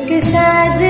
एक साज